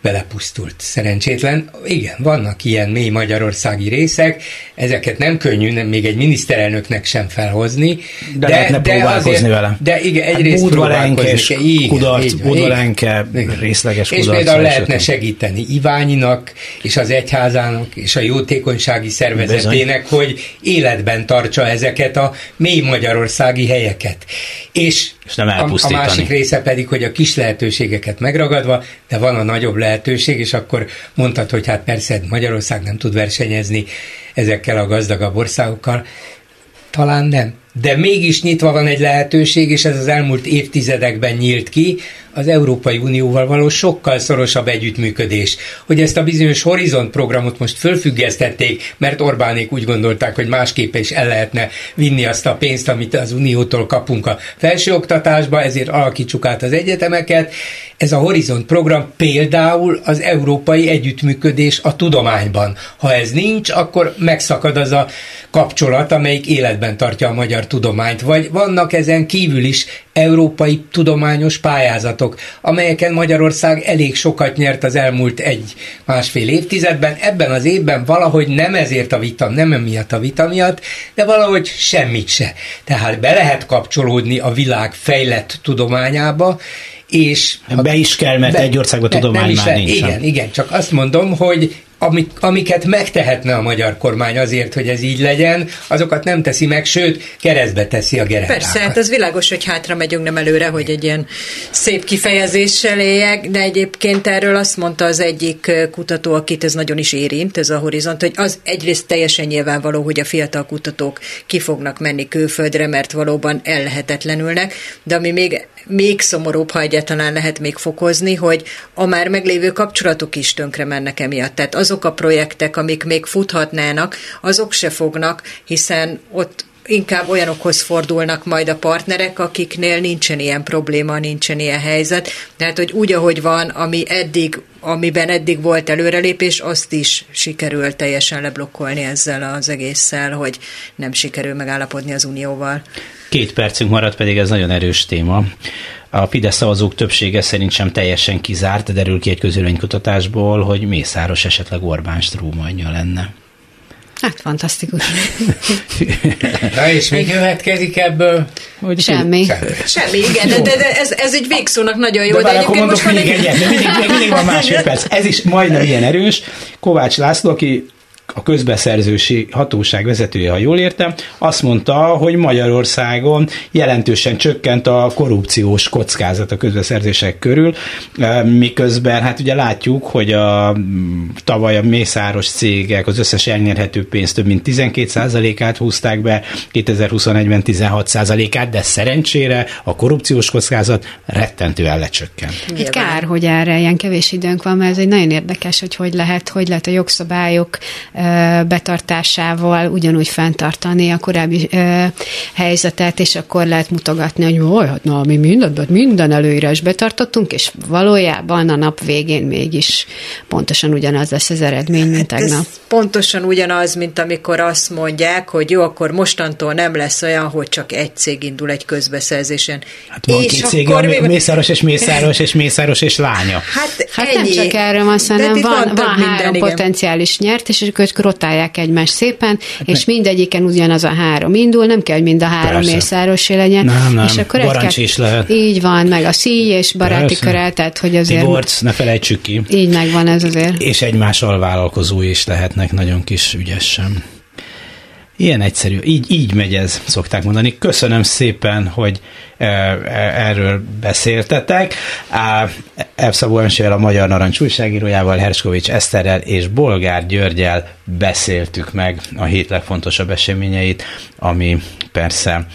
belepusztult. Szerencsétlen. Igen, vannak ilyen mély magyarországi részek, ezeket nem könnyű, nem, még egy miniszterelnöknek sem felhozni. De, de lehetne de próbálkozni azért, vele. De igen, hát egyrészt hát próbálkozni igen, kudarc, Budvalenke, részleges És például lehetne segíteni Iványinak, és az egyházának, és a jótékonysági szervezetének, Bizony. hogy életben tartsa ezeket a mély magyarországi helyeket. És, és nem a, a másik része pedig, hogy a kis lehetőségeket megragadva, de van a nagyobb lehetőség, és akkor mondtad, hogy hát persze Magyarország nem tud versenyezni ezekkel a gazdagabb országokkal. Talán nem. De mégis nyitva van egy lehetőség, és ez az elmúlt évtizedekben nyílt ki, az Európai Unióval való sokkal szorosabb együttműködés. Hogy ezt a bizonyos Horizont programot most fölfüggesztették, mert Orbánék úgy gondolták, hogy másképp is el lehetne vinni azt a pénzt, amit az Uniótól kapunk a felsőoktatásba, ezért alakítsuk át az egyetemeket. Ez a Horizont program például az európai együttműködés a tudományban. Ha ez nincs, akkor megszakad az a kapcsolat, amelyik életben tartja a magyar tudományt. Vagy vannak ezen kívül is európai tudományos pályázatok, amelyeken Magyarország elég sokat nyert az elmúlt egy-másfél évtizedben. Ebben az évben valahogy nem ezért a vita, nem emiatt a vita miatt, de valahogy semmit se. Tehát be lehet kapcsolódni a világ fejlett tudományába, és be is kell, mert be, egy országban tudomány már nincs. Igen, igen, csak azt mondom, hogy amik, amiket megtehetne a magyar kormány azért, hogy ez így legyen, azokat nem teszi meg, sőt, keresztbe teszi a gerendákat. Persze, hát az világos, hogy hátra megyünk, nem előre, hogy egy ilyen szép kifejezéssel éljek, de egyébként erről azt mondta az egyik kutató, akit ez nagyon is érint, ez a horizont, hogy az egyrészt teljesen nyilvánvaló, hogy a fiatal kutatók ki fognak menni külföldre, mert valóban ellehetetlenülnek, de ami még, még szomorúbb, ha egyáltalán lehet még fokozni, hogy a már meglévő kapcsolatok is tönkre mennek emiatt. Tehát az azok a projektek, amik még futhatnának, azok se fognak, hiszen ott inkább olyanokhoz fordulnak majd a partnerek, akiknél nincsen ilyen probléma, nincsen ilyen helyzet. Tehát, hogy úgy, ahogy van, ami eddig, amiben eddig volt előrelépés, azt is sikerül teljesen leblokkolni ezzel az egésszel, hogy nem sikerül megállapodni az Unióval. Két percünk maradt, pedig ez nagyon erős téma. A Fidesz szavazók többsége szerint sem teljesen kizárt, derül ki egy közülénykutatásból, hogy Mészáros esetleg Orbán strómanja lenne. Hát fantasztikus. <laughs> Na és mi következik ebből? Hogy Semmi. Semmi, Semmi igen, de, de, de ez, ez egy végszónak nagyon jó. De, de akkor mondok még egyet, de mindig, mindig van másfél perc. Ez is majdnem ilyen erős. Kovács László, aki a közbeszerzősi hatóság vezetője, ha jól értem, azt mondta, hogy Magyarországon jelentősen csökkent a korrupciós kockázat a közbeszerzések körül, e, miközben hát ugye látjuk, hogy a tavaly a mészáros cégek az összes elnyerhető pénzt több mint 12%-át húzták be, 2021-ben 16%-át, de szerencsére a korrupciós kockázat rettentően lecsökkent. Egy kár, hogy erre ilyen kevés időnk van, mert ez egy nagyon érdekes, hogy hogy lehet, hogy lehet a jogszabályok betartásával ugyanúgy fenntartani a korábbi helyzetet, és akkor lehet mutogatni, hogy jaj, hát na, mi minden, minden előírás betartottunk, és valójában a nap végén mégis pontosan ugyanaz lesz az eredmény, mint hát tegnap. Ez pontosan ugyanaz, mint amikor azt mondják, hogy jó, akkor mostantól nem lesz olyan, hogy csak egy cég indul egy közbeszerzésen. Hát van és két cég, akkor mi... Mészáros és Mészáros és Mészáros és lánya. Hát, hát ennyi. nem csak erről van, hanem van, van, van három minden, potenciális nyert, és akkor ők rotálják egymást szépen, hát és ne. mindegyiken ugyanaz a három indul, nem kell, hogy mind a három mészárosé legyen. Nem, nem, és akkor egy is lehet. Így van, meg a szíj és baráti körel, tehát hogy azért... Tiborc, ne felejtsük ki. Így megvan ez azért. És egymás alvállalkozói is lehetnek nagyon kis ügyesen. Ilyen egyszerű, így, így megy ez, szokták mondani. Köszönöm szépen, hogy erről beszéltetek. Elszabó a Magyar Narancs újságírójával, Herskovics Eszterrel és Bolgár Györgyel beszéltük meg a hét legfontosabb eseményeit, ami persze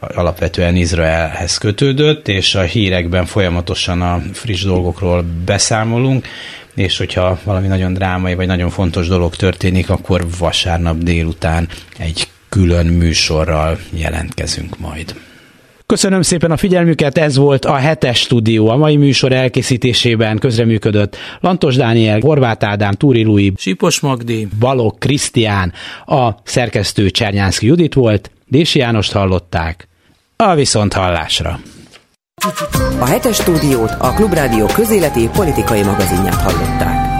alapvetően Izraelhez kötődött, és a hírekben folyamatosan a friss dolgokról beszámolunk, és hogyha valami nagyon drámai vagy nagyon fontos dolog történik, akkor vasárnap délután egy külön műsorral jelentkezünk majd. Köszönöm szépen a figyelmüket, ez volt a hetes stúdió. A mai műsor elkészítésében közreműködött Lantos Dániel, Horváth Ádám, Túri Lui, Sipos Magdi, Balog Krisztián, a szerkesztő Csernyánszki Judit volt, Dési Jánost hallották. A viszont hallásra! A hetes stúdiót a Klubrádió közéleti politikai magazinját hallották.